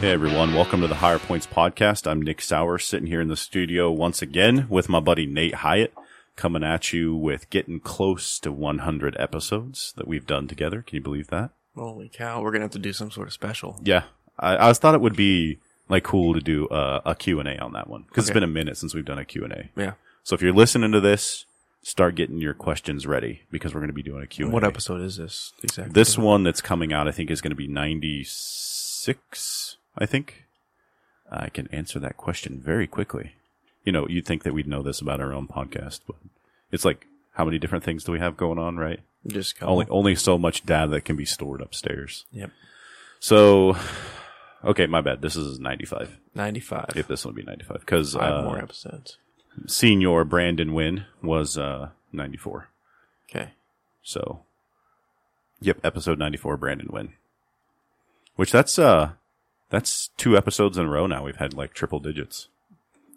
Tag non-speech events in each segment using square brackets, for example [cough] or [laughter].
Hey everyone, welcome to the Higher Points podcast. I'm Nick Sauer, sitting here in the studio once again with my buddy Nate Hyatt, coming at you with getting close to 100 episodes that we've done together. Can you believe that? Holy cow, we're gonna have to do some sort of special. Yeah, I, I thought it would be like cool to do a Q and A on that one because it's Okay. been a minute since we've done a Q and A. Yeah. So if you're listening to this, start getting your questions ready because we're going to be doing a Q and A. What episode is this exactly? This one that's coming out, I think, is going to be 96, I think. I can answer that question very quickly. You know, you'd think that we'd know this about our own podcast, but it's like, how many different things do we have going on, right? Just. Only, only so much data that can be stored upstairs. Yep. So, okay, my bad. This is 95. Ninety-five. If this will be 95. Because, Five uh, more episodes. senior Brandon Wynn was, uh, 94. Okay. So, yep, episode 94, Brandon Wynn. Which that's, uh, that's two episodes in a row now. We've had like triple digits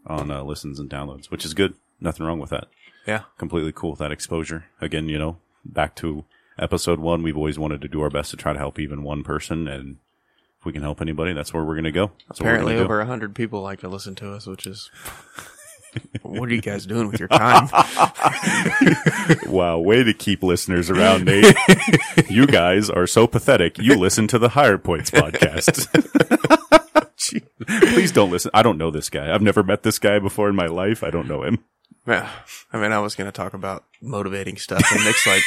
on uh, listens and downloads, which is good. Nothing wrong with that. Yeah. Completely cool with that exposure. Again, you know, back to episode one, we've always wanted to do our best to try to help even one person. And if we can help anybody, that's where we're going to go. That's Apparently, over a hundred people like to listen to us, which is. What are you guys doing with your time? [laughs] Wow, way to keep listeners around, Nate. you guys are so pathetic. You listen to the Higher Points podcast. [laughs] Please don't listen. I don't know this guy. I've never met this guy before in my life. I don't know him. yeah. I mean, I was going to talk about motivating stuff, and Nick's like,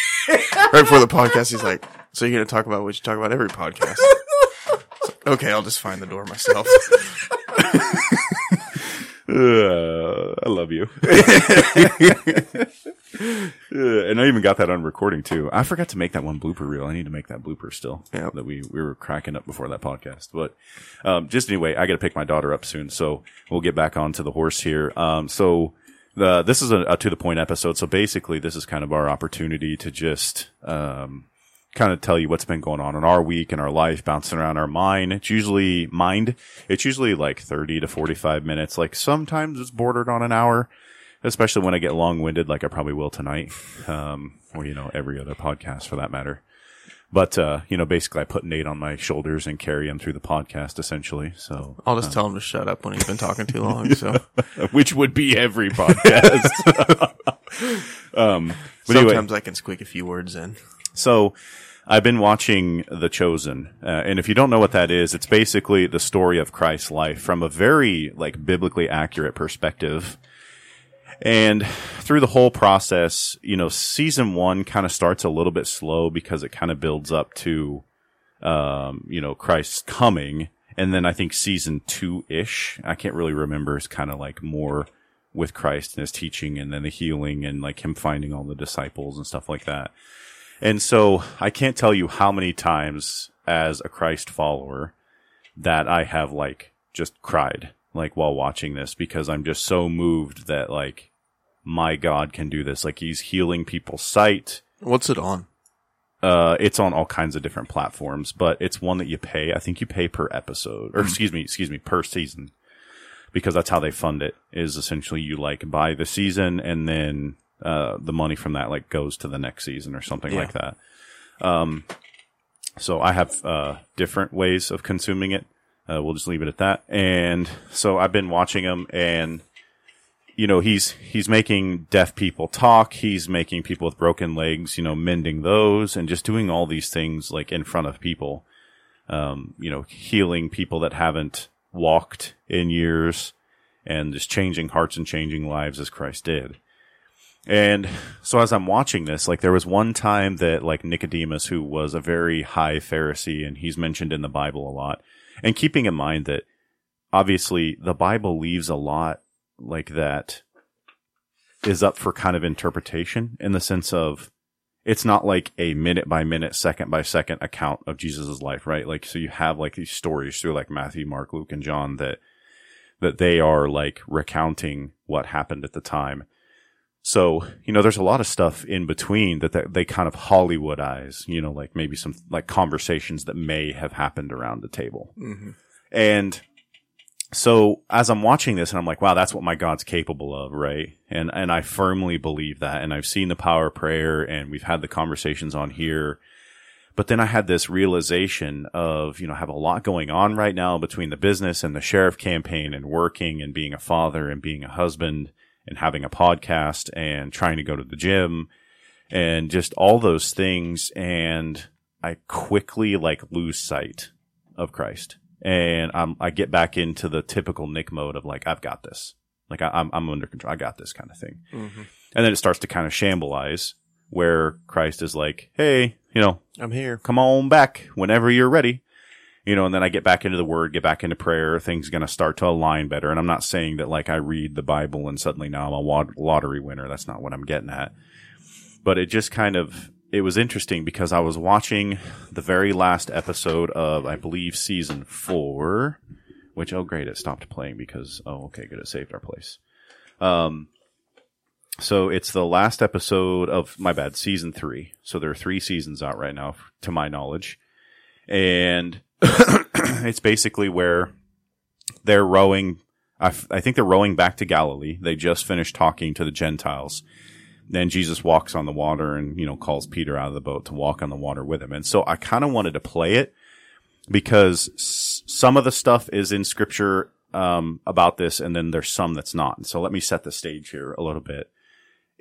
right before the podcast, he's like, "So you're going to talk about what you talk about every podcast?" Like, okay, I'll just find the door myself. [laughs] Uh, I love you. [laughs] Uh, and I even got that on recording too. I forgot to make that one blooper reel. I need to make that blooper still Yep. that we, we were cracking up before that podcast. But, um, just anyway, I got to pick my daughter up soon. So we'll get back onto the horse here. Um, so the, this is a, a to the point episode. So basically this is kind of our opportunity to just, um, kind of tell you what's been going on in our week and our life, bouncing around our mind. It's usually mind. It's usually like 30 to 45 minutes. Like sometimes it's bordered on an hour, especially when I get long winded, like I probably will tonight. Um, or, you know, every other podcast for that matter. But, uh, you know, basically I put Nate on my shoulders and carry him through the podcast essentially. So, I'll just tell him to shut up when he's been talking too long. So [laughs] which would be every podcast. [laughs] um, but anyway. sometimes I can squeak a few words in. So I've been watching The Chosen. Uh, and if you don't know what that is, it's basically the story of Christ's life from a very like biblically accurate perspective. And through the whole process, you know, season one kind of starts a little bit slow because it kind of builds up to, um, you know, Christ's coming. And then I think season two ish, I can't really remember, is kind of like more with Christ and his teaching and then the healing and like him finding all the disciples and stuff like that. And so I can't tell you how many times as a Christ follower that I have like just cried like while watching this because I'm just so moved that like my God can do this. Like he's healing people's sight. What's it on? Uh, it's on all kinds of different platforms, but it's one that you pay. I think you pay per episode or excuse me, excuse me, per season because that's how they fund it is essentially you like buy the season and then, uh, the money from that like goes to the next season or something Yeah. like that. Um, so I have, uh, different ways of consuming it. Uh, we'll just leave it at that. And so I've been watching him and, you know, he's, he's making deaf people talk. He's making people with broken legs, you know, mending those and just doing all these things like in front of people. Um, you know, healing people that haven't walked in years and just changing hearts and changing lives as Christ did. And so as I'm watching this, like there was one time that like Nicodemus, who was a very high Pharisee and he's mentioned in the Bible a lot and keeping in mind that obviously the Bible leaves a lot like that is up for kind of interpretation in the sense of it's not like a minute by minute, second by second account of Jesus' life, right? Like, so you have like these stories through like Matthew, Mark, Luke, and John that, that they are like recounting what happened at the time. So, you know, there's a lot of stuff in between that they, they kind of Hollywoodize, you know, like maybe some like conversations that may have happened around the table. Mm-hmm. And so as I'm watching this and I'm like, wow, that's what my God's capable of, right? And and I firmly believe that. And I've seen the power of prayer and we've had the conversations on here. But then I had this realization of, you know, I have a lot going on right now between the business and the sheriff campaign and working and being a father and being a husband and having a podcast and trying to go to the gym and just all those things. And I quickly like lose sight of Christ and I'm, I get back into the typical Nick mode of like, I've got this. Like I, I'm, I'm under control. I got this kind of thing. Mm-hmm. And then it starts to kind of shambleize where Christ is like, Hey, you know, I'm here. come on back whenever you're ready. You know, and then I get back into the word, get back into prayer. Things going to start to align better. And I'm not saying that like I read the Bible and suddenly now I'm a wad- lottery winner. That's not what I'm getting at. But it just kind of, it was interesting because I was watching the very last episode of, I believe, season four, which, oh, great, it stopped playing because, oh, okay, good, it saved our place. Um, so it's the last episode of my bad season three. So there are three seasons out right now, to my knowledge, and [coughs] it's basically where they're rowing. I, f- I think they're rowing back to Galilee. They just finished talking to the Gentiles. Then Jesus walks on the water and you know calls Peter out of the boat to walk on the water with him. And so I kind of wanted to play it because s- some of the stuff is in Scripture um, about this, and then there's some that's not. And so let me set the stage here a little bit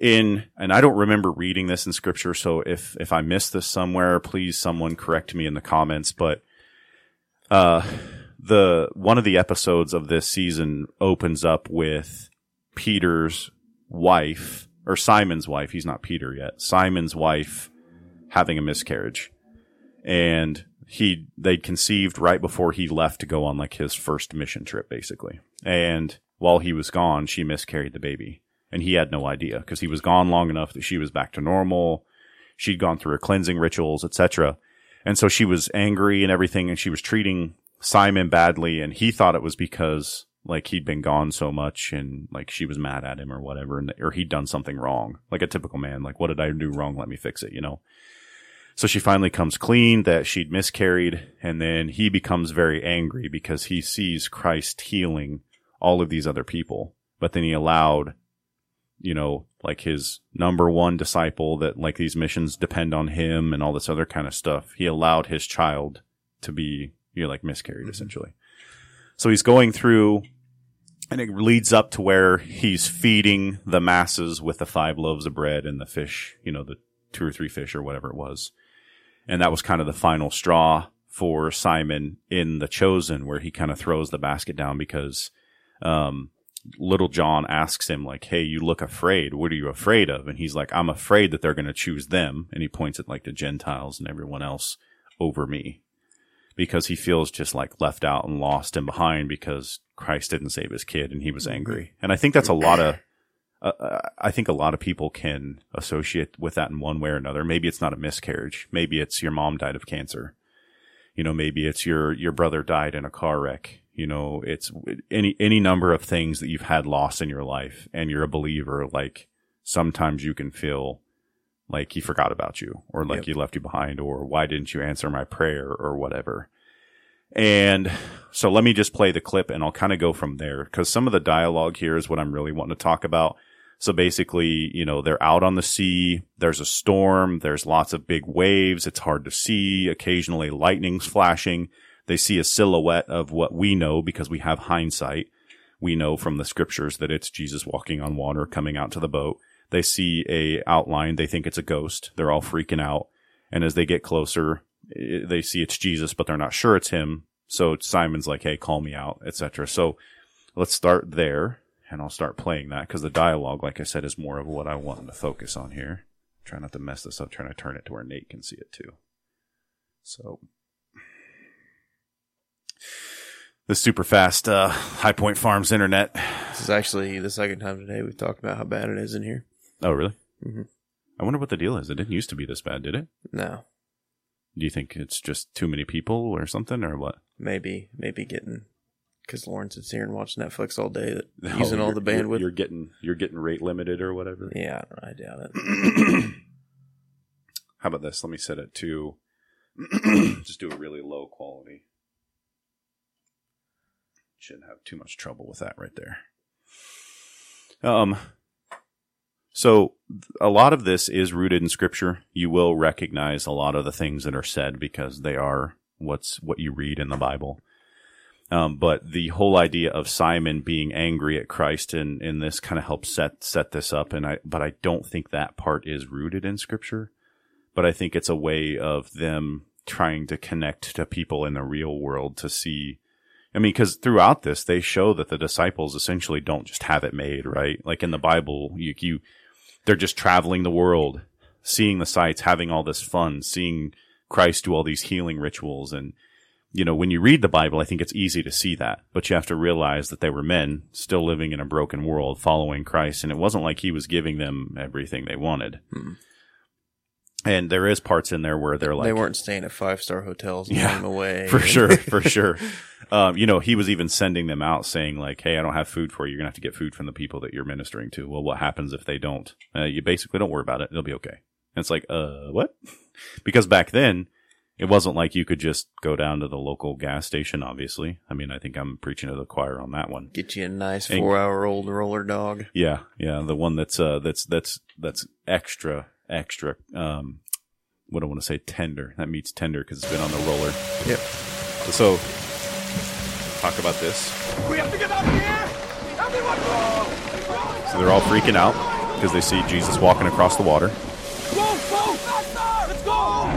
in and I don't remember reading this in scripture, so if if I missed this somewhere, please someone correct me in the comments. But uh, the one of the episodes of this season opens up with Peter's wife or Simon's wife. He's not Peter yet. Simon's wife having a miscarriage, and he they'd conceived right before he left to go on like his first mission trip, basically. And while he was gone, she miscarried the baby and he had no idea because he was gone long enough that she was back to normal. She'd gone through her cleansing rituals, etc. And so she was angry and everything, and she was treating Simon badly, and he thought it was because like he'd been gone so much and like she was mad at him or whatever, and, or he'd done something wrong, like a typical man. Like, what did I do wrong? Let me fix it, you know. So she finally comes clean that she'd miscarried, and then he becomes very angry because he sees Christ healing all of these other people, but then he allowed you know, like his number one disciple that like these missions depend on him and all this other kind of stuff. He allowed his child to be, you know, like miscarried Mm-hmm. essentially. So he's going through and it leads up to where he's feeding the masses with the five loaves of bread and the fish, you know, the two or three fish or whatever it was. And that was kind of the final straw for Simon in the chosen where he kind of throws the basket down because, um, little John asks him like, "Hey, you look afraid. What are you afraid of?" And he's like, "I'm afraid that they're going to choose them." And he points at like the Gentiles and everyone else over me because he feels just like left out and lost and behind because Christ didn't save his kid and he was angry. And I think that's a lot of uh, uh, I think a lot of people can associate with that in one way or another. Maybe it's not a miscarriage. Maybe it's your mom died of cancer. You know, maybe it's your your brother died in a car wreck. You know, it's any any number of things that you've had lost in your life, and you're a believer. Like sometimes you can feel like he forgot about you, or like Yep. he left you behind, or why didn't you answer my prayer, or whatever. And so let me just play the clip, and I'll kind of go from there because some of the dialogue here is what I'm really wanting to talk about. So basically, you know, they're out on the sea. There's a storm. There's lots of big waves. It's hard to see. Occasionally lightning's flashing. They see a silhouette of what we know because we have hindsight. We know from the scriptures that it's Jesus walking on water coming out to the boat. They see a outline. They think it's a ghost. They're all freaking out. And as they get closer, eh, they see it's Jesus, but they're not sure it's him. So Simon's like, Hey, call me out, etc. So let's start there and I'll start playing that because the dialogue, like I said, is more of what I want to focus on here. Try not to mess this up, trying to turn it to where Nate can see it too. So the super fast uh, High Point Farms internet. This is actually the second time today we've talked about how bad it is in here. Oh, really? Mhm. I wonder what the deal is. It didn't used to be this bad, did it? No, Do you think it's just too many people or something, or what? maybe maybe getting because Lawrence sits here and watch Netflix all day, that, [laughs] Oh, using all the bandwidth. You're, you're getting you're getting rate limited or whatever. yeah, I doubt it. [coughs] How about this? Let me set it to [coughs] just do a really low quality. Shouldn't have too much trouble with that right there. Um. So a lot of this is rooted in scripture. You will recognize a lot of the things that are said because they are what's what you read in the Bible. Um, but the whole idea of Simon being angry at Christ and in this kind of helps set set this up. And I but I don't think that part is rooted in scripture. But I think it's a way of them trying to connect to people in the real world to see I mean, because throughout this, they show that the disciples essentially don't just have it made, right? Like in the Bible, you, you, they're just traveling the world, seeing the sights, having all this fun, seeing Christ do all these healing rituals. And, you know, when you read the Bible, I think it's easy to see that, but you have to realize that they were men still living in a broken world following Christ. And it wasn't like he was giving them everything they wanted. Hmm. And there is parts in there where they're like, they weren't staying at five star hotels Yeah, yeah, away. for sure, [laughs] for sure. Um, you know, he was even sending them out saying like, "Hey, I don't have food for you. You're gonna have to get food from the people that you're ministering to." Well, what happens if they don't? Uh, you basically don't worry about it. It'll be okay. And it's like, uh, what? [laughs] because back then, it wasn't like you could just go down to the local gas station. Obviously, I mean, I think I'm preaching to the choir on that one. Get you a nice four hour old roller dog. Yeah, yeah, the one that's uh, that's that's that's extra, extra. Um, what do I want to say? Tender. That means tender because it's been on the roller. Yep. So, talk about this. We have to get out of here! Everyone go! So they're all freaking out because they see Jesus walking across the water. Go, go! Faster! Let's go!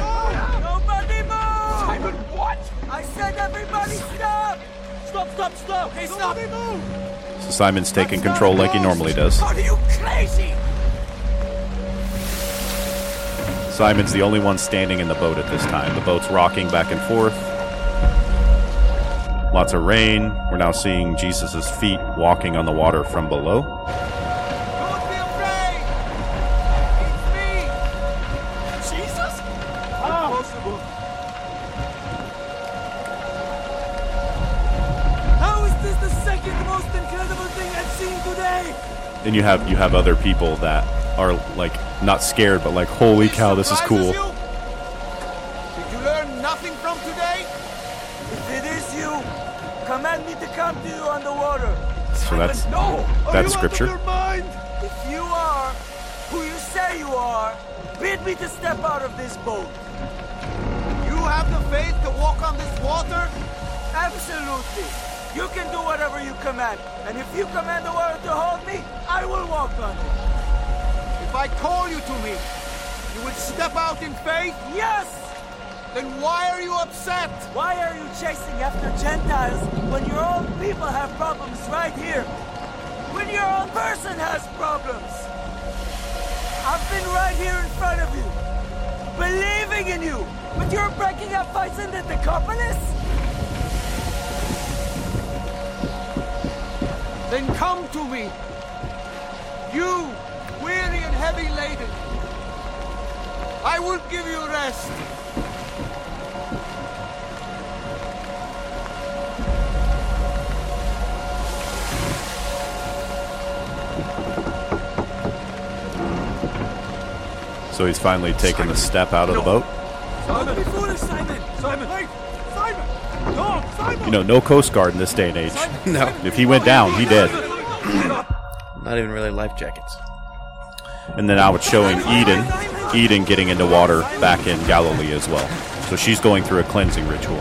Nobody move! Simon, what? I said everybody stop! Stop, stop, stop! Hey, stop! Nobody move! So Simon's taking control like he normally does. Are you crazy? Simon's the only one standing in the boat at this time. The boat's rocking back and forth. Lots of rain. We're now seeing Jesus' feet walking on the water from below. Don't be afraid! It's me! Jesus? How possible? How is this the second most incredible thing I've seen today? And you have you have other people that are like not scared, but like, holy cow, this is cool. Did you learn nothing from today? If it is you, command me to come to you on the water. So that's no. that's scripture. If you are who you say you are, bid me to step out of this boat. You have the faith to walk on this water? Absolutely. You can do whatever you command. And if you command the water to hold me, I will walk on it. If I call you to me, you will step out in faith? Yes! Then why are you upset? Why are you chasing after Gentiles when your own people have problems right here? When your own person has problems? I've been right here in front of you, believing in you, but you're breaking up fights in the Decapolis? Then come to me. You, weary and heavy laden. I will give you rest. So he's finally taken the step out of the boat. Don't be foolish, Simon! Simon! Wait! Simon! No! Simon! You know, no Coast Guard in this day and age. [laughs] No, If he went down, he dead. not even really life jackets. And then now it's showing Eden, Eden getting into water back in Galilee as well. So she's going through a cleansing ritual.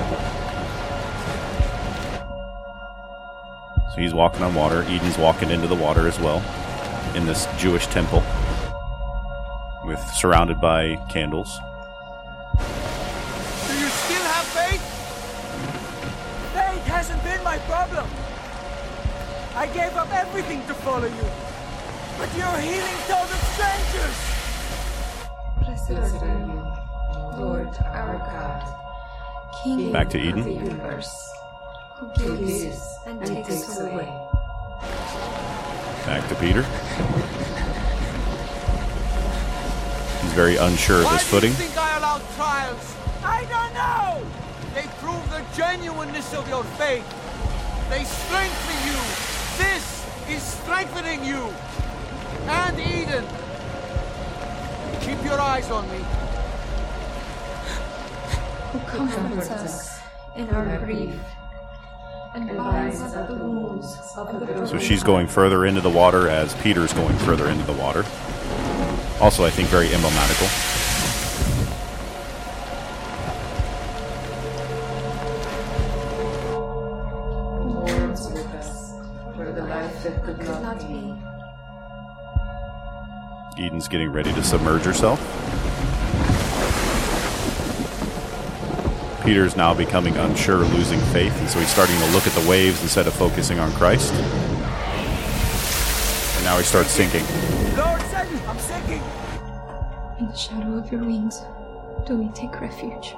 So he's walking on water. Eden's walking into the water as well in this Jewish temple with surrounded by candles. Do you still have faith? Faith hasn't been my problem. I gave up everything to follow you. But you're healing total strangers. Blessed are you, Lord our God, King Back to of Eden. the universe, who gives and takes away. Back to Peter. He's very unsure of Why his do you think I allowed trials? I don't know. They prove the genuineness of your faith. They strengthen you. This is strengthening you. And Eden. Keep your eyes on me. Who comforts us in our grief and binds up the wounds of the So she's going further into the water as Peter's going further into the water. Also, I think very emblematical. Eden's getting ready to submerge herself. Peter's now becoming unsure, losing faith, and so he's starting to look at the waves instead of focusing on Christ. And now he starts sinking. Lord, save me! I'm sinking! In the shadow of your wings, do we take refuge?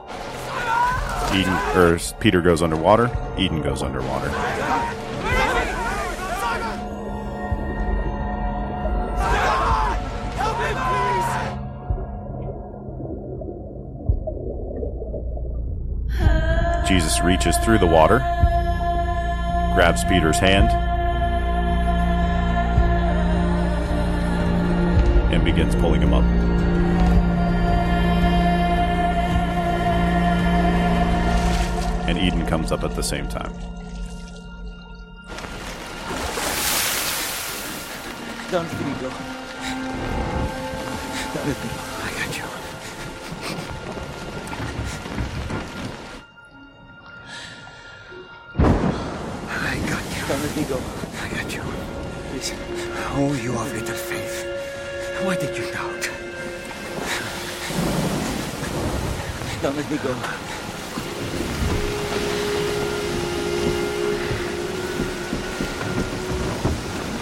Eden or Peter goes underwater. Eden goes underwater. Jesus reaches through the water, grabs Peter's hand, and begins pulling him up. And Eden comes up at the same time. Don't let me Don't let me go.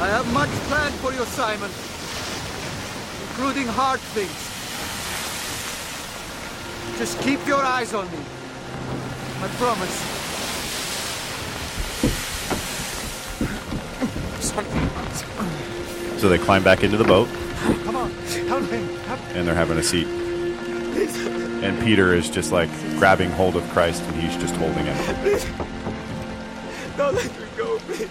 I have much planned for you, Simon, including hard things. Just keep your eyes on me. I promise. So they climb back into the boat, Come on, help me. Help and they're having a seat. And Peter is just like grabbing hold of Christ, and he's just holding him. Don't let me go, please.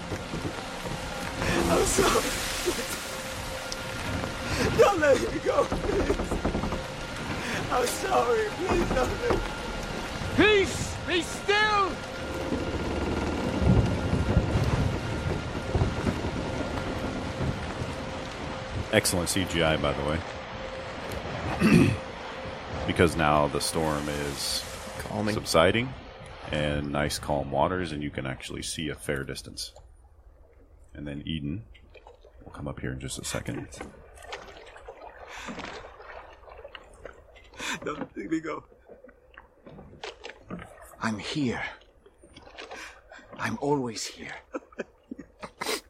I'm sorry. Don't let me go, please. I'm sorry, please don't let me. Peace! Be still! Excellent CGI, by the way. Because now the storm is Calming. subsiding and nice calm waters, and you can actually see a fair distance. And then Eden will come up here in just a second. [laughs] Don't let me go. I'm here. I'm always here. [laughs]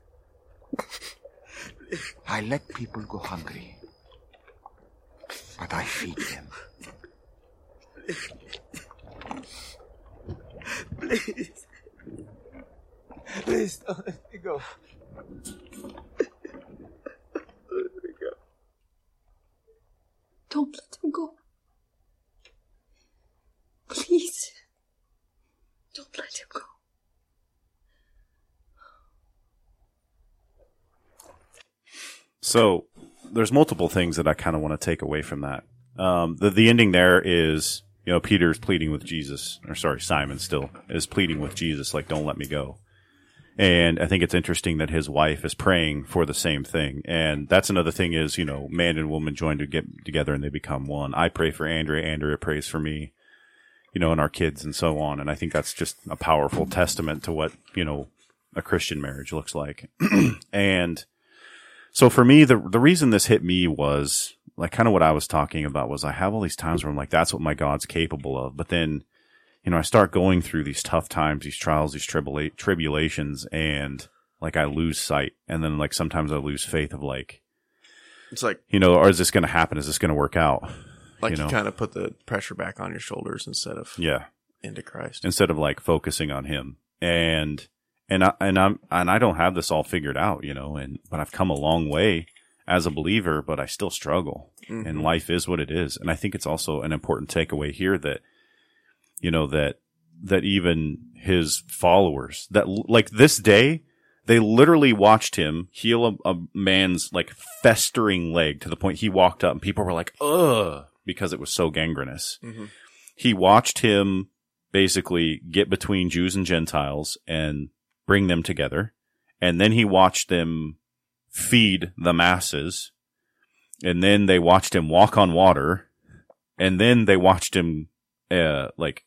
I let people go hungry, but I feed them. Please. Please don't let me go. Don't let me go. Don't let him go. Please. Don't let him go. So there's multiple things that I kind of want to take away from that. Um, the the ending there is you know Peter's pleading with Jesus, or sorry Simon still is pleading with Jesus, like don't let me go. And I think it's interesting that his wife is praying for the same thing. And that's another thing is, you know, man and woman join to get together and they become one. I pray for Andrea. Andrea prays for me, you know, and our kids and so on. And I think that's just a powerful testament to what, you know, a Christian marriage looks like. [clears throat] and so for me, the, the reason this hit me was like kind of what I was talking about was I have all these times where I'm like, that's what my God's capable of. But then, you know, I start going through these tough times, these trials, these tribula- tribulations, and like I lose sight. And then like sometimes I lose faith of like, It's like you know, or is this going to happen? Is this going to work out? like You you, kind of put the pressure back on your shoulders instead of Yeah. into Christ. Instead of like focusing on him. And, and I, and I'm, and I don't have this all figured out, you know, and, but I've come a long way as a believer, but I still struggle Mhm. and life is what it is. And I think it's also an important takeaway here that, you know, that, that even his followers that like this day, they literally watched him heal a, a man's like festering leg to the point he walked up and people were like, ugh, because it was so gangrenous. Mhm. He watched him basically get between Jews and Gentiles and bring them together. And then he watched them feed the masses and then they watched him walk on water, and then they watched him, uh, like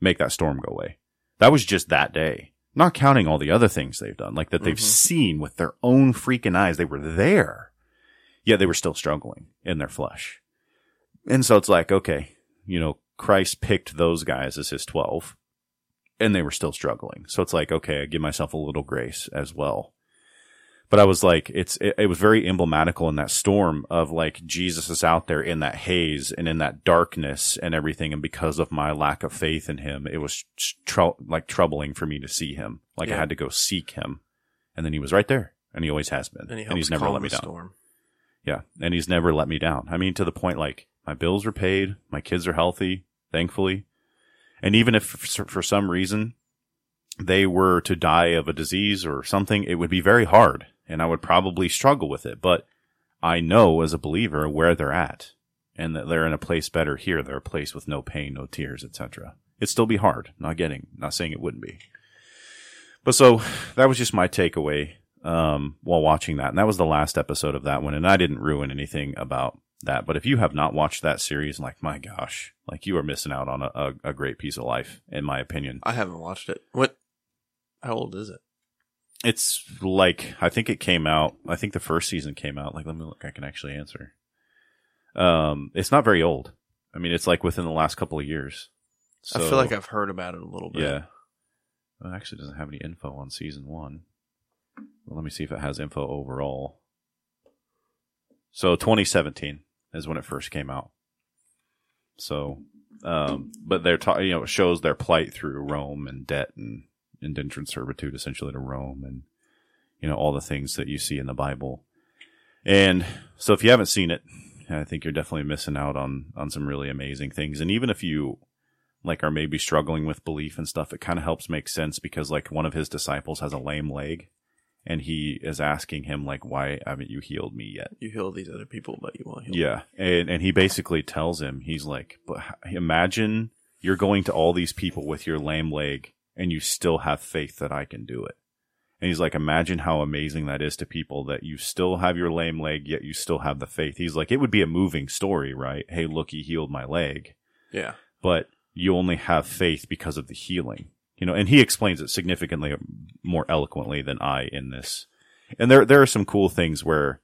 make that storm go away. That was just that day. Not counting all the other things they've done, like that they've Mhm. seen with their own freaking eyes. They were there. Yet they were still struggling in their flesh. And so it's like, okay, you know, Christ picked those guys as his 12 and they were still struggling. So it's like, okay, I give myself a little grace as well. But I was like, it's, it, it was very emblematical in that storm of like Jesus is out there in that haze and in that darkness and everything. And because of my lack of faith in him, it was tr- like troubling for me to see him. Like I had to go seek him. And then he was right there and he always has been. And he helps he's never let me down. storm. Yeah. And he's never let me down. I mean, to the point like my bills are paid, my kids are healthy, thankfully. And even if for some reason they were to die of a disease or something, it would be very hard and I would probably struggle with it. But I know as a believer where they're at and that they're in a place better here. They're a place with no pain, no tears, etc. It'd still be hard. Not getting, not saying it wouldn't be. But so that was just my takeaway um, while watching that. And that was the last episode of that one. And I didn't ruin anything about that. But if you have not watched that series, like, my gosh, like you are missing out on a, a, a great piece of life, in my opinion. I haven't watched it. What? How old is it? It's like, I think it came out, I think the first season came out. Like, let me look, I can actually answer. Um, it's not very old. I mean, it's like within the last couple of years. I feel like I've heard about it a little bit. Yeah. Well, it actually doesn't have any info on season one. Well, let me see if it has info overall. So 2017 is when it first came out. So, um, but they're ta- you know, it shows their plight through Rome and debt and indentured servitude essentially to Rome and, you know, all the things that you see in the Bible. And so if you haven't seen it, I think you're definitely missing out on, on some really amazing things. And even if you, like are maybe struggling with belief and stuff, it kind of helps make sense because like one of his disciples has a lame leg and he is asking him like, why haven't you healed me yet? You heal these other people, but you won't heal. Yeah. And, and he basically tells him, he's like, but imagine you're going to all these people with your lame leg and you still have faith that I can do it. And he's like, imagine how amazing that is to people that you still have your lame leg, yet you still have the faith. He's like, it would be a moving story, right? Hey, look, he healed my leg Yeah. but you only have faith because of the healing. You know, and he explains it significantly um, more eloquently than I in this. And there there are some cool things where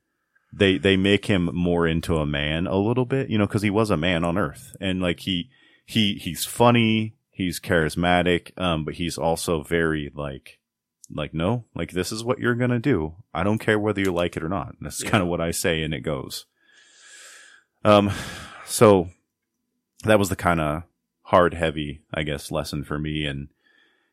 they they make him more into a man a little bit, you know, because he was a man on Earth, and like he he he's funny, he's charismatic, um, but he's also very like like no, like this is what you're gonna do. I don't care whether you like it or not. That's Yeah. kind of what I say, and it goes. Um, so that was the kind of hard, heavy, I guess, lesson for me. And,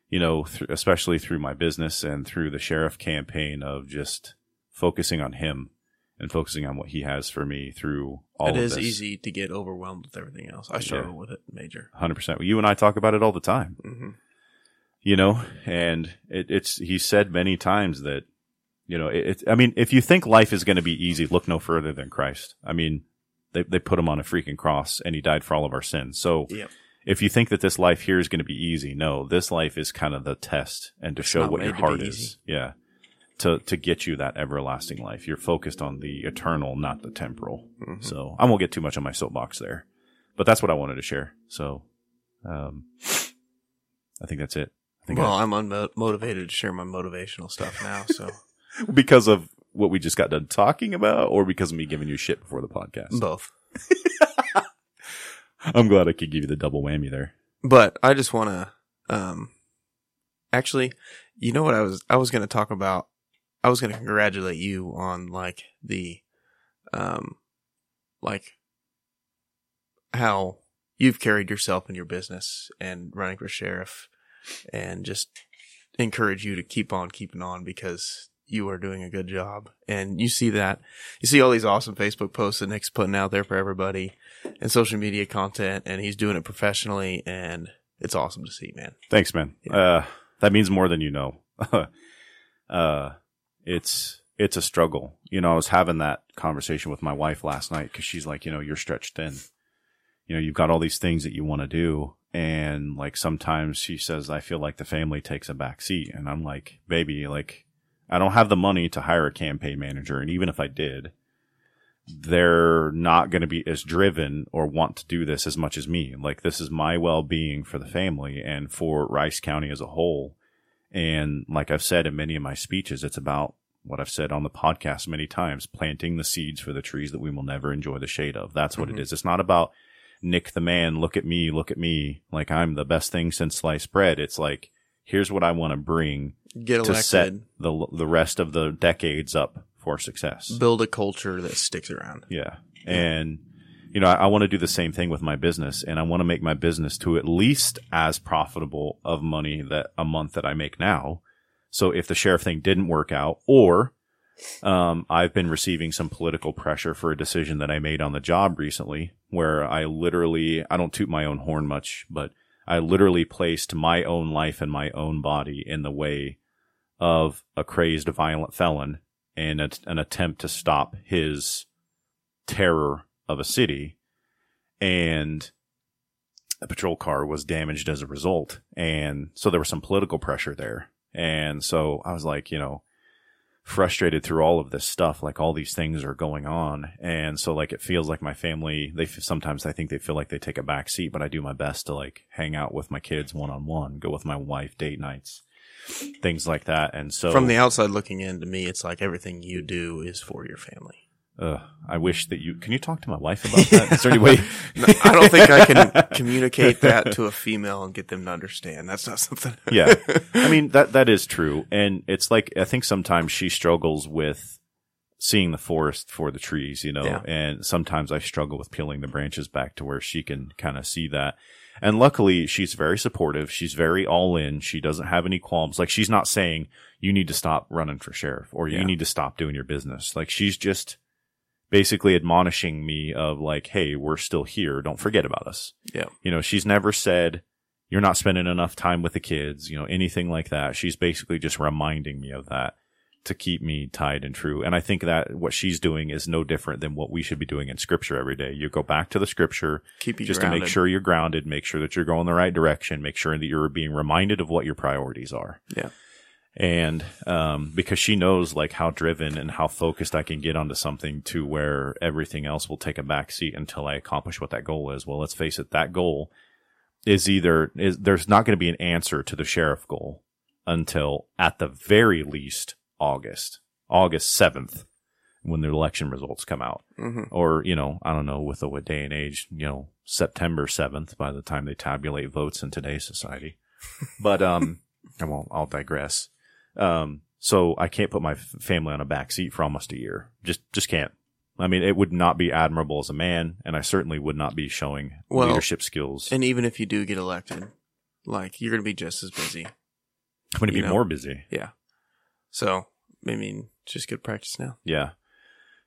you know, th- especially through my business and through the sheriff campaign of just focusing on him and focusing on what he has for me through all It is this. easy to get overwhelmed with everything else. I struggle with it major. 100%. You and I talk about it all the time, hmm you know, and it, it's, he said many times that, you know, it, it, I mean, if you think life is going to be easy, look no further than Christ. I mean, they, they put him on a freaking cross and he died for all of our sins. So, Yep. if you think that this life here is going to be easy, no, this life is kind of the test and to It's show what your heart easy. is. Yeah. To, to get you that everlasting life. You're focused on the eternal, not the temporal. Mhm. So I won't get too much on my soapbox there, but that's what I wanted to share. So, um, I think that's it. I think Well, I- I'm unmotivated to share my motivational stuff now. So [laughs] because of what we just got done talking about or because of me giving you shit before the podcast. both. [laughs] I'm glad I could give you the double whammy there. But I just want to, um, actually, you know what I was, I was going to talk about, I was going to congratulate you on like the, um, like how you've carried yourself in your business and running for sheriff and just encourage you to keep on keeping on because you are doing a good job. And you see that, you see all these awesome Facebook posts that Nick's putting out there for everybody and social media content and he's doing it professionally and it's awesome to see, man. Thanks, man. Yeah. Uh, that means more than you know. [laughs] uh, it's, it's a struggle. You know, I was having that conversation with my wife last night because she's like, you know, you're stretched thin. You know, you've got all these things that you want to do. And like sometimes she says, I feel like the family takes a back seat. And I'm like, baby, like, I don't have the money to hire a campaign manager. And even if I did, they're not going to be as driven or want to do this as much as me. Like this is my well-being for the family and for Rice County as a whole. And like I've said in many of my speeches, it's about what I've said on the podcast many times, planting the seeds for the trees that we will never enjoy the shade of. That's what it mm-hmm. is. It's not about Nick the man, look at me, look at me, like I'm the best thing since sliced bread. It's like, here's what I want to bring Get to set the the rest of the decades up for success. Build a culture that sticks around. Yeah. And, you know, I, I want to do the same thing with my business and I want to make my business to at least as profitable of money that a month that I make now. So if the sheriff thing didn't work out or, um, I've been receiving some political pressure for a decision that I made on the job recently where I literally, I don't toot my own horn much, but I literally placed my own life and my own body in the way of a crazed violent felon a, an attempt to stop his terror of a city. And a patrol car was damaged as a result. And so there was some political pressure there. And so I was like, you know, frustrated through all of this stuff. Like all these things are going on. And so like it feels like my family, they sometimes I think they feel like they take a back seat, but I do my best to like hang out with my kids one on one, go with my wife, date nights, things like that. And so From the outside looking in, to me, it's like everything you do is for your family. Ugh, I wish that you can you talk to my wife about that? Is there any way? [laughs] No, I don't think I can communicate that to a female and get them to understand. That's not something. [laughs] yeah, I mean that that is true, and it's like I think sometimes she struggles with seeing the forest for the trees, you know, Yeah. and sometimes I struggle with peeling the branches back to where she can kind of see that. And luckily, she's very supportive. She's very all in. She doesn't have any qualms. Like she's not saying you need to stop running for sheriff or you Yeah. need to stop doing your business. Like she's just basically admonishing me of like, hey, we're still here. Don't forget about us. Yeah. You know, she's never said you're not spending enough time with the kids, you know, anything like that. She's basically just reminding me of that to keep me tied and true. And I think that what she's doing is no different than what we should be doing in scripture every day. You go back to the scripture Keep you just to make sure you're grounded, make sure that you're going the right direction, make sure that you're being reminded of what your priorities are. Yeah. And um, because she knows like how driven and how focused I can get onto something to where everything else will take a back seat until I accomplish what that goal is. Well, let's face it, that goal is either is there's not going to be an answer to the sheriff goal until at the very least August, August seventh, when the election results come out, Mhm. or you know I don't know with the what day and age, you know September seventh by the time they tabulate votes in today's society. But um, [laughs] I won't. I'll digress. Um, so I can't put my family on a back seat for almost a year. Just just can't. I mean, it would not be admirable as a man, and I certainly would not be showing Well, leadership skills. And even if you do get elected, like you're going to be just as busy. I'm going to be know. more busy. Yeah. So, I mean, just good practice now. Yeah.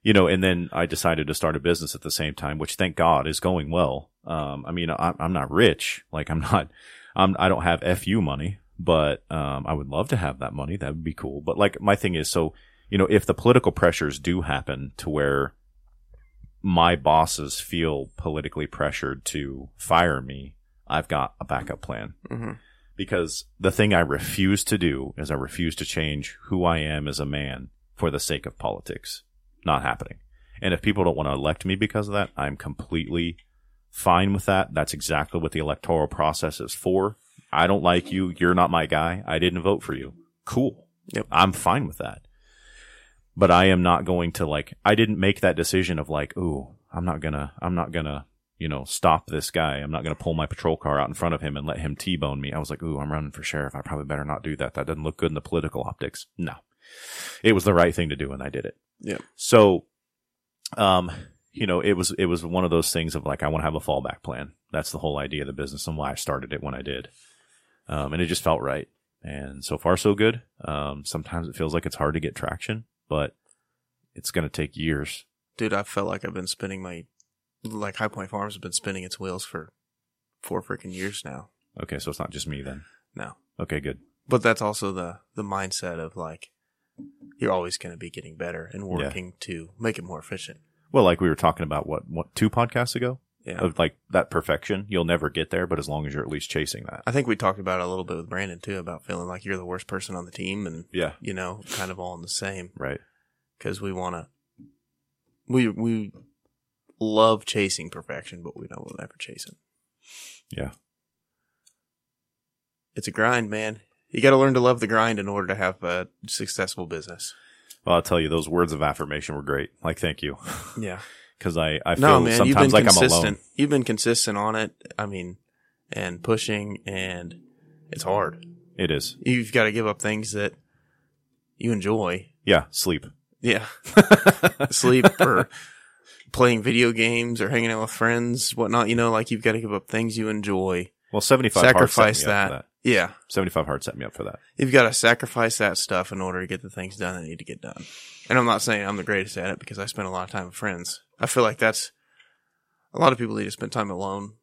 You know, and then I decided to start a business at the same time, which thank God is going well. Um, I mean, I'm, I'm not rich. Like I'm not, I'm, I don't have FU money, but, um, I would love to have that money. That would be cool. But like my thing is, so, you know, if the political pressures do happen to where my bosses feel politically pressured to fire me, I've got a backup plan hmm because the thing I refuse to do is I refuse to change who I am as a man for the sake of politics. Not happening. And if people don't want to elect me because of that, I'm completely fine with that. That's exactly what the electoral process is for. I don't like you. You're not my guy. I didn't vote for you. Cool. Yep. I'm fine with that. But I am not going to like, I didn't make that decision of like, ooh, I'm not gonna, I'm not gonna, you know, stop this guy. I'm not gonna pull my patrol car out in front of him and let him T-bone me. I was like, ooh, I'm running for sheriff. I probably better not do that. That doesn't look good in the political optics. No. It was the right thing to do and I did it. Yep. So, um, you know, it was, it was one of those things of like, I want to have a fallback plan. That's the whole idea of the business and why I started it when I did. Um, and it just felt right. And so far, so good. Um, sometimes it feels like it's hard to get traction, but it's going to take years. Dude, I felt like I've been spinning my, like High Point Farms has been spinning its wheels for four freaking years now. Okay. So it's not just me then. No. Okay. Good. But that's also the, the mindset of like, you're always going to be getting better and Yeah. working to make it more efficient. Well, like we were talking about what, what, two podcasts ago Yeah. of like that perfection. You'll never get there, but as long as you're at least chasing that. I think we talked about it a little bit with Brandon too about feeling like you're the worst person on the team and, Yeah. you know, kind of all in the same Right. because we want to We we love chasing perfection, but we know we'll never chase it. Yeah. It's a grind, man. You got to learn to love the grind in order to have a successful business. Well, I'll tell you, those words of affirmation were great. Like, thank you. Yeah. [laughs] Cause I, I feel No, man, you've been sometimes like I'm alone. You've been consistent on it. I mean, and pushing, and it's hard. It is. You've got to give up things that you enjoy. Yeah. Sleep. Yeah. [laughs] Sleep or playing video games or hanging out with friends, whatnot. You know, like you've got to give up things you enjoy. Well, 75 Hard's Sacrifice set me up that. for that. Yeah. 75 hard set me up for that. You've got to sacrifice that stuff in order to get the things done that need to get done. And I'm not saying I'm the greatest at it because I spend a lot of time with friends. I feel like that's a lot of people need to spend time alone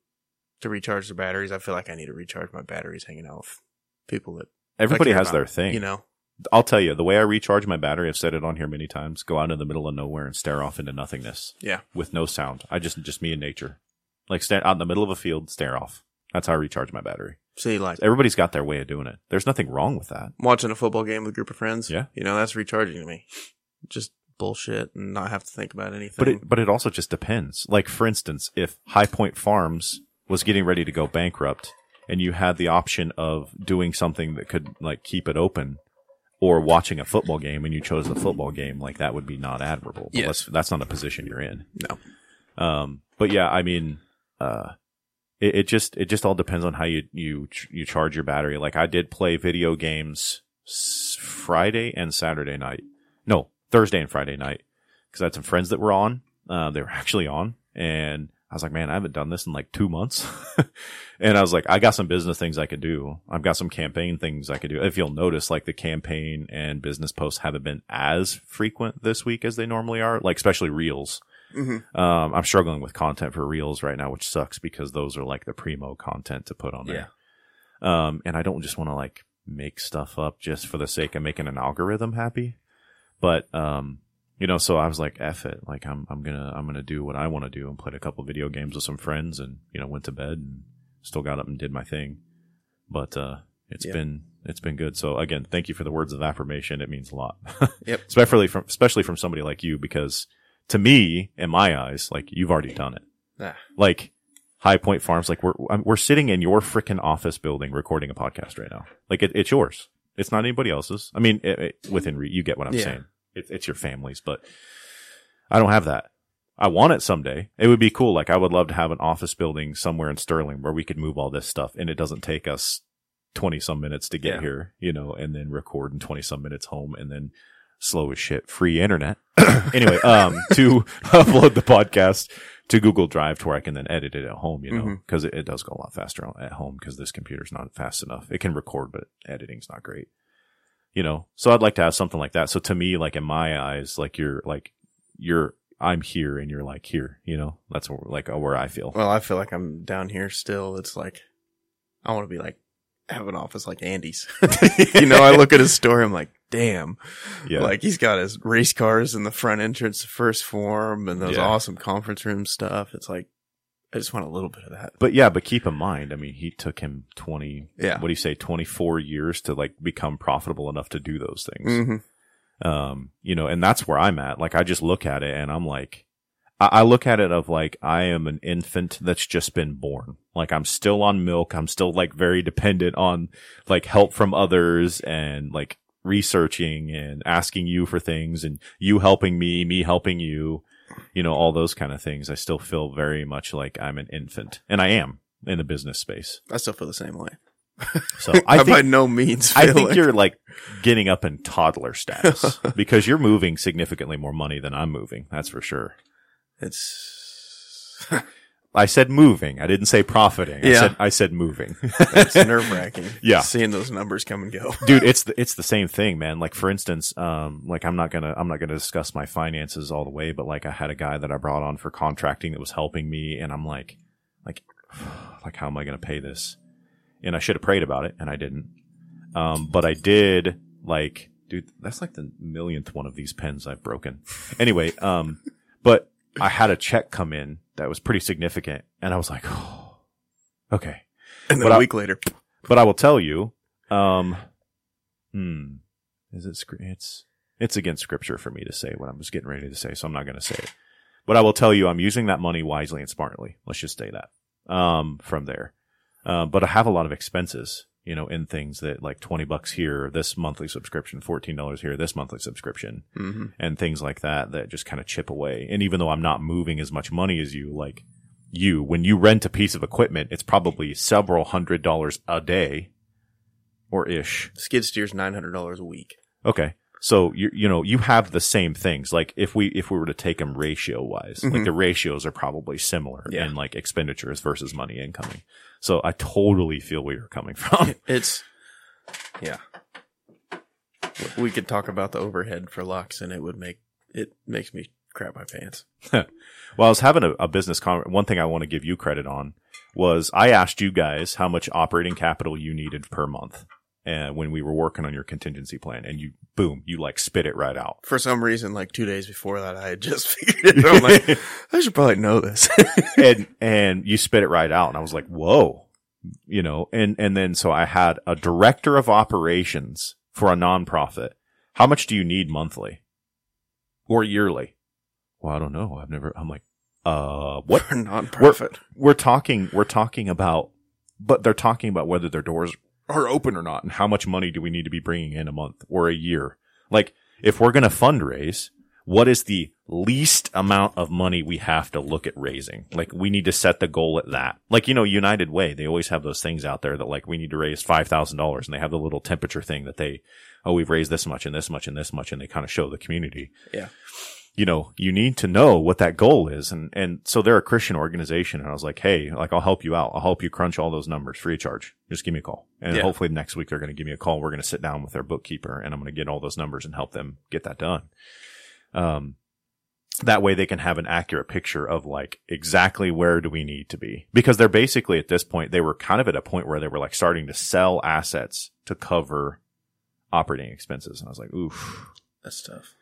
to recharge their batteries. I feel like I need to recharge my batteries hanging out with people that Everybody has about, their thing. You know, I'll tell you, the way I recharge my battery, I've said it on here many times, go out in the middle of nowhere and stare off into nothingness yeah. with no sound. I just, just me and nature. Like stand out in the middle of a field, stare off. That's how I recharge my battery. See, like Everybody's got their way of doing it. There's nothing wrong with that. watching a football game with a group of friends. Yeah. You know, that's recharging to me. Just bullshit and not have to think about anything. But it, but it also just depends. Like for instance, if High Point Farms was getting ready to go bankrupt and you had the option of doing something that could like keep it open or watching a football game and you chose the football game, like that would be not admirable. But Yes. let's- that's not a position you're in. no. Um, but yeah, I mean, uh, it, it just it just all depends on how you you you charge your battery. Like I did play video games Friday and Saturday night. No, Thursday and Friday night because I had some friends that were on. Uh, they were [laughs] actually on, and I was like, man, I haven't done this in like two months. [laughs] and I was like, I got some business things I could do. I've got some campaign things I could do. If you'll notice, like the campaign and business posts haven't been as frequent this week as they normally are, like especially reels. Mm-hmm. Um, I'm struggling with content for reels right now, which sucks because those are like the primo content to put on there. Um, and I don't just want to like make stuff up just for the sake of making an algorithm happy. But, um, you know, so I was like, F it. Like I'm, I'm gonna, I'm gonna do what I want to do and played a couple video games with some friends and, you know, went to bed and still got up and did my thing. But, uh, it's Yeah. been, it's been good. So again, thank you for the words of affirmation. It means a lot. [laughs] Yep. especially from, especially from somebody like you, because to me, in my eyes, like you've already done it Ah, like High Point Farms, like we're we're sitting in your freaking office building recording a podcast right now. Like it, it's yours. It's not anybody else's. I mean, it, it- within re- you get what I'm Yeah. saying. It, it's your family's, but I don't have that. I want it someday. It would be cool. Like I would love to have an office building somewhere in Sterling where we could move all this stuff and it doesn't take us 20 some minutes to get Yeah. here, you know, and then record in 20 some minutes home and then slow as shit free internet. [coughs] anyway, um, to [laughs] upload the podcast to Google Drive to where I can then edit it at home, you know, because it, it does go a lot faster at home because this computer's not fast enough. It can record, but editing's not great, you know. So I'd like to have something like that. So to me, like in my eyes, like you're like you're I'm here and you're like here, you know. That's like uh, where I feel. well, I feel like I'm down here still. It's like, I want to be like, have an office like Andy's. [laughs] you know, I look at his store, I'm like, damn. Yeah, Like he's got his race cars in the front entrance, the first form, and those Yeah. awesome conference room stuff. It's like, I just want a little bit of that. but yeah, but keep in mind, I mean, he took him twenty. Yeah. What do you say? Twenty four years to like become profitable enough to do those things. Mm-hmm. um you know and that's where i'm at like i just look at it and i'm like I look at it of like i am an infant that's just been born like i'm still on milk i'm still like very dependent on like help from others and like researching and asking you for things and you helping me me helping you you know all those kind of things i still feel very much like i'm an infant and i am in the business space I still feel the same way. so [laughs] I, i by no means I think like- you're like getting up in toddler [laughs] status because you're moving significantly more money than I'm moving. That's for sure. it's I said moving. I didn't say profiting. I Yeah. said I said moving. [laughs] it's nerve wracking. [laughs] Yeah. seeing those numbers come and go. [laughs] Dude, it's the, it's the same thing, man. Like for instance, um, like I'm not gonna I'm not gonna discuss my finances all the way, but like I had a guy that I brought on for contracting that was helping me, and I'm like, like, [sighs] like how am I gonna pay this? And I should have prayed about it, and I didn't. Um, but I did. Like, dude, that's like the millionth one of these pens I've broken. Anyway, um, but I had a check come in that was pretty significant, and I was like, oh, okay. And then But a I- week later, But I will tell you, um, hmm, is it? It's it's against scripture for me to say what I'm just getting ready to say, so I'm not going to say it. But I will tell you, I'm using that money wisely and smartly. Let's just say that. Um, from there. Uh, but I have a lot of expenses, you know, in things that like 20 bucks here, this monthly subscription, $14 here, this monthly subscription Mm-hmm. and things like that that just kind of chip away. And even though I'm not moving as much money as you, like you, when you rent a piece of equipment, it's probably several hundred dollars a day or ish. Skid steer's nine hundred dollars a week. Okay. So you you know you have the same things like if we if we were to take them ratio wise like the ratios are probably similar Yeah. in like expenditures versus money incoming. So I totally feel where you're coming from. [laughs] It's yeah. We could talk about the overhead for Lux, and it would make it makes me crap my pants. [laughs] well, I was having a, a business con- one thing I want to give you credit on was I asked you guys how much operating capital you needed per month uh, when we were working on your contingency plan and you boom you like spit it right out. For some reason, like two days before that, I had just [laughs] figured it. out. I'm like, I should probably know this. [laughs] and and you spit it right out and I was like, "Whoa." You know, and and then so I had a director of operations for a nonprofit. How much do you need monthly or yearly? Well, I don't know. I've never I'm like, "Uh, what For nonprofit. we're talking we're talking about but they're talking about whether their doors are open or not and how much money do we need to be bringing in a month or a year? Like if we're going to fundraise what is the least amount of money we have to look at raising? Like we need to set the goal at that. Like you know united way they always have those things out there that like we need to raise $5000 and they have the little temperature thing that they oh we've raised this much and this much and this much and they kind of show the community. Yeah. You know, you need to know what that goal is. And, and so they're a Christian organization. And I was like, Hey, like, I'll help you out. I'll help you crunch all those numbers free of charge. Just give me a call. And Yeah. hopefully next week they're going to give me a call. We're going to sit down with their bookkeeper and I'm going to get all those numbers and help them get that done. Um, that way they can have an accurate picture of like exactly where do we need to be because they're basically at this point, they were kind of at a point where they were like starting to sell assets to cover operating expenses. And I was like, oof That's tough.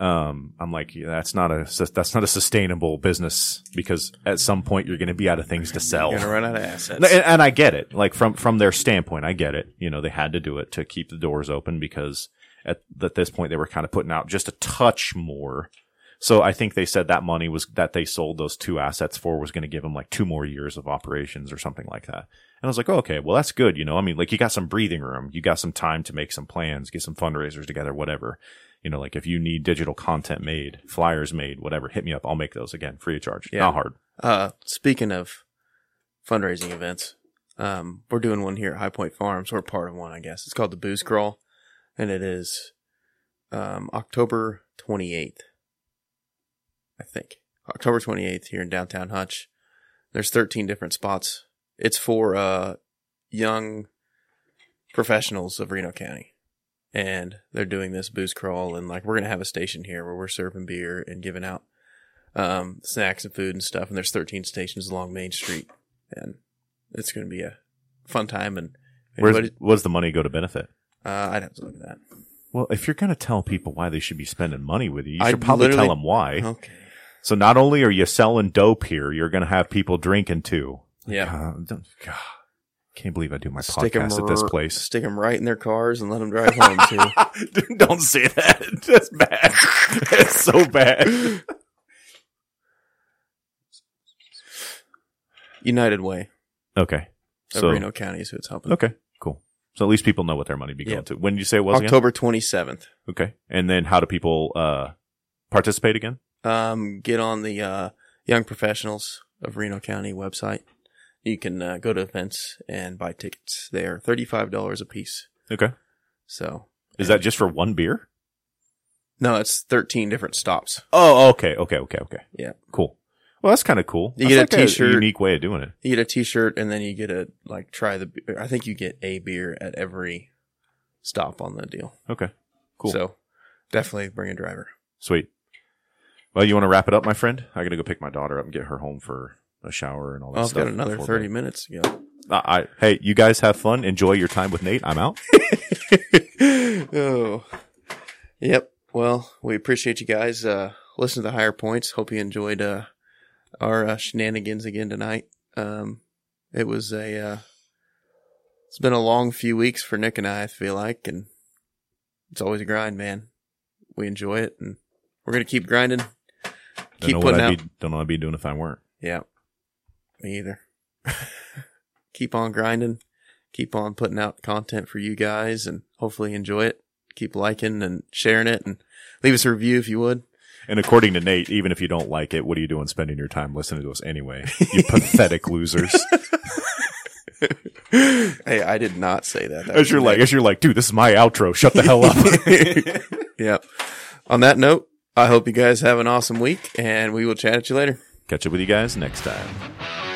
Um, I'm like, yeah, that's not a that's not a sustainable business because at some point you're going to be out of things to sell. You're gonna run out of assets. And, and I get it. Like from from their standpoint, I get it. You know, they had to do it to keep the doors open because at, at this point they were kind of putting out just a touch more. So I think they said that money was that they sold those two assets for was going to give them like two more years of operations or something like that. And I was like, oh, okay, well that's good. You know, I mean, like you got some breathing room, you got some time to make some plans, get some fundraisers together, whatever. You know, like if you need digital content made, flyers made, whatever, hit me up. I'll make those again, free of charge. Yeah. Not hard. Uh, speaking of fundraising events, um, we're doing one here at High Point Farms. We're part of one, I guess. It's called the Booze Crawl, and it is um, October 28th, I think. October 28th here in downtown Hutch. There's 13 different spots. It's for uh, young professionals of Reno County. And they're doing this booze crawl, and like we're gonna have a station here where we're serving beer and giving out um, snacks and food and stuff. And there's 13 stations along Main Street, and it's going to be a fun time. And anybody, what does the money go to benefit? uh, I'd have to look at that. Well, if you're going to tell people why they should be spending money with you, you should probably tell them why. Okay. So not only are you selling dope here, you're going to have people drinking too. Yeah. God, don't- God, can't believe I do my Stick podcast at this r- place. Stick them right in their cars and let them drive home too. [laughs] don't say that. [laughs] That's bad. That's so bad. United Way Okay. of So Reno County is who it's helping. okay, cool. So at least people know what their money be going Yep. to. When did you say it was? October 27th. Okay. And then how do people uh participate again? Um, get on the uh, Young Professionals of Reno County website. You can uh, go to events and buy tickets. They are $35 a piece. Okay. So, Is that just for one beer? no, it's 13 different stops. Oh, okay, okay, okay, okay. Yeah. Cool. Well, that's kind of cool. You That's get a like t-shirt. unique way of doing it. You get a t-shirt and then you get a, like, try the, beer. I think you get a beer at every stop on the deal. Okay. Cool. So, definitely bring a driver. Sweet. Well, you want to wrap it up, my friend? I got to go pick my daughter up and get her home for a shower and all that I've got another 30 bed. minutes go. Uh, I, hey, you guys have fun. Enjoy your time with Nate. I'm out. [laughs] oh. Yep. Well, we appreciate you guys uh listening to the higher points. Hope you enjoyed uh our uh, shenanigans again tonight. Um it was a uh it's been a long few weeks for Nick and I, I feel like, and it's always a grind, man. We enjoy it and we're gonna keep grinding, Don't keep know what putting I'd out. be, don't know what I'd be doing if I weren't. Yeah. Me either. [laughs] keep on grinding. Keep on putting out content for you guys and hopefully enjoy it. Keep liking and sharing it and leave us a review if you would. And according to Nate, even if you don't like it, what are you doing spending your time listening to us anyway? You pathetic [laughs] losers. [laughs] Hey, I did not say that. That As you're like, as you're like, dude, this is my outro. Shut the hell up. yeah. On that note, I hope you guys have an awesome week and we will chat at you later. Catch up with you guys next time.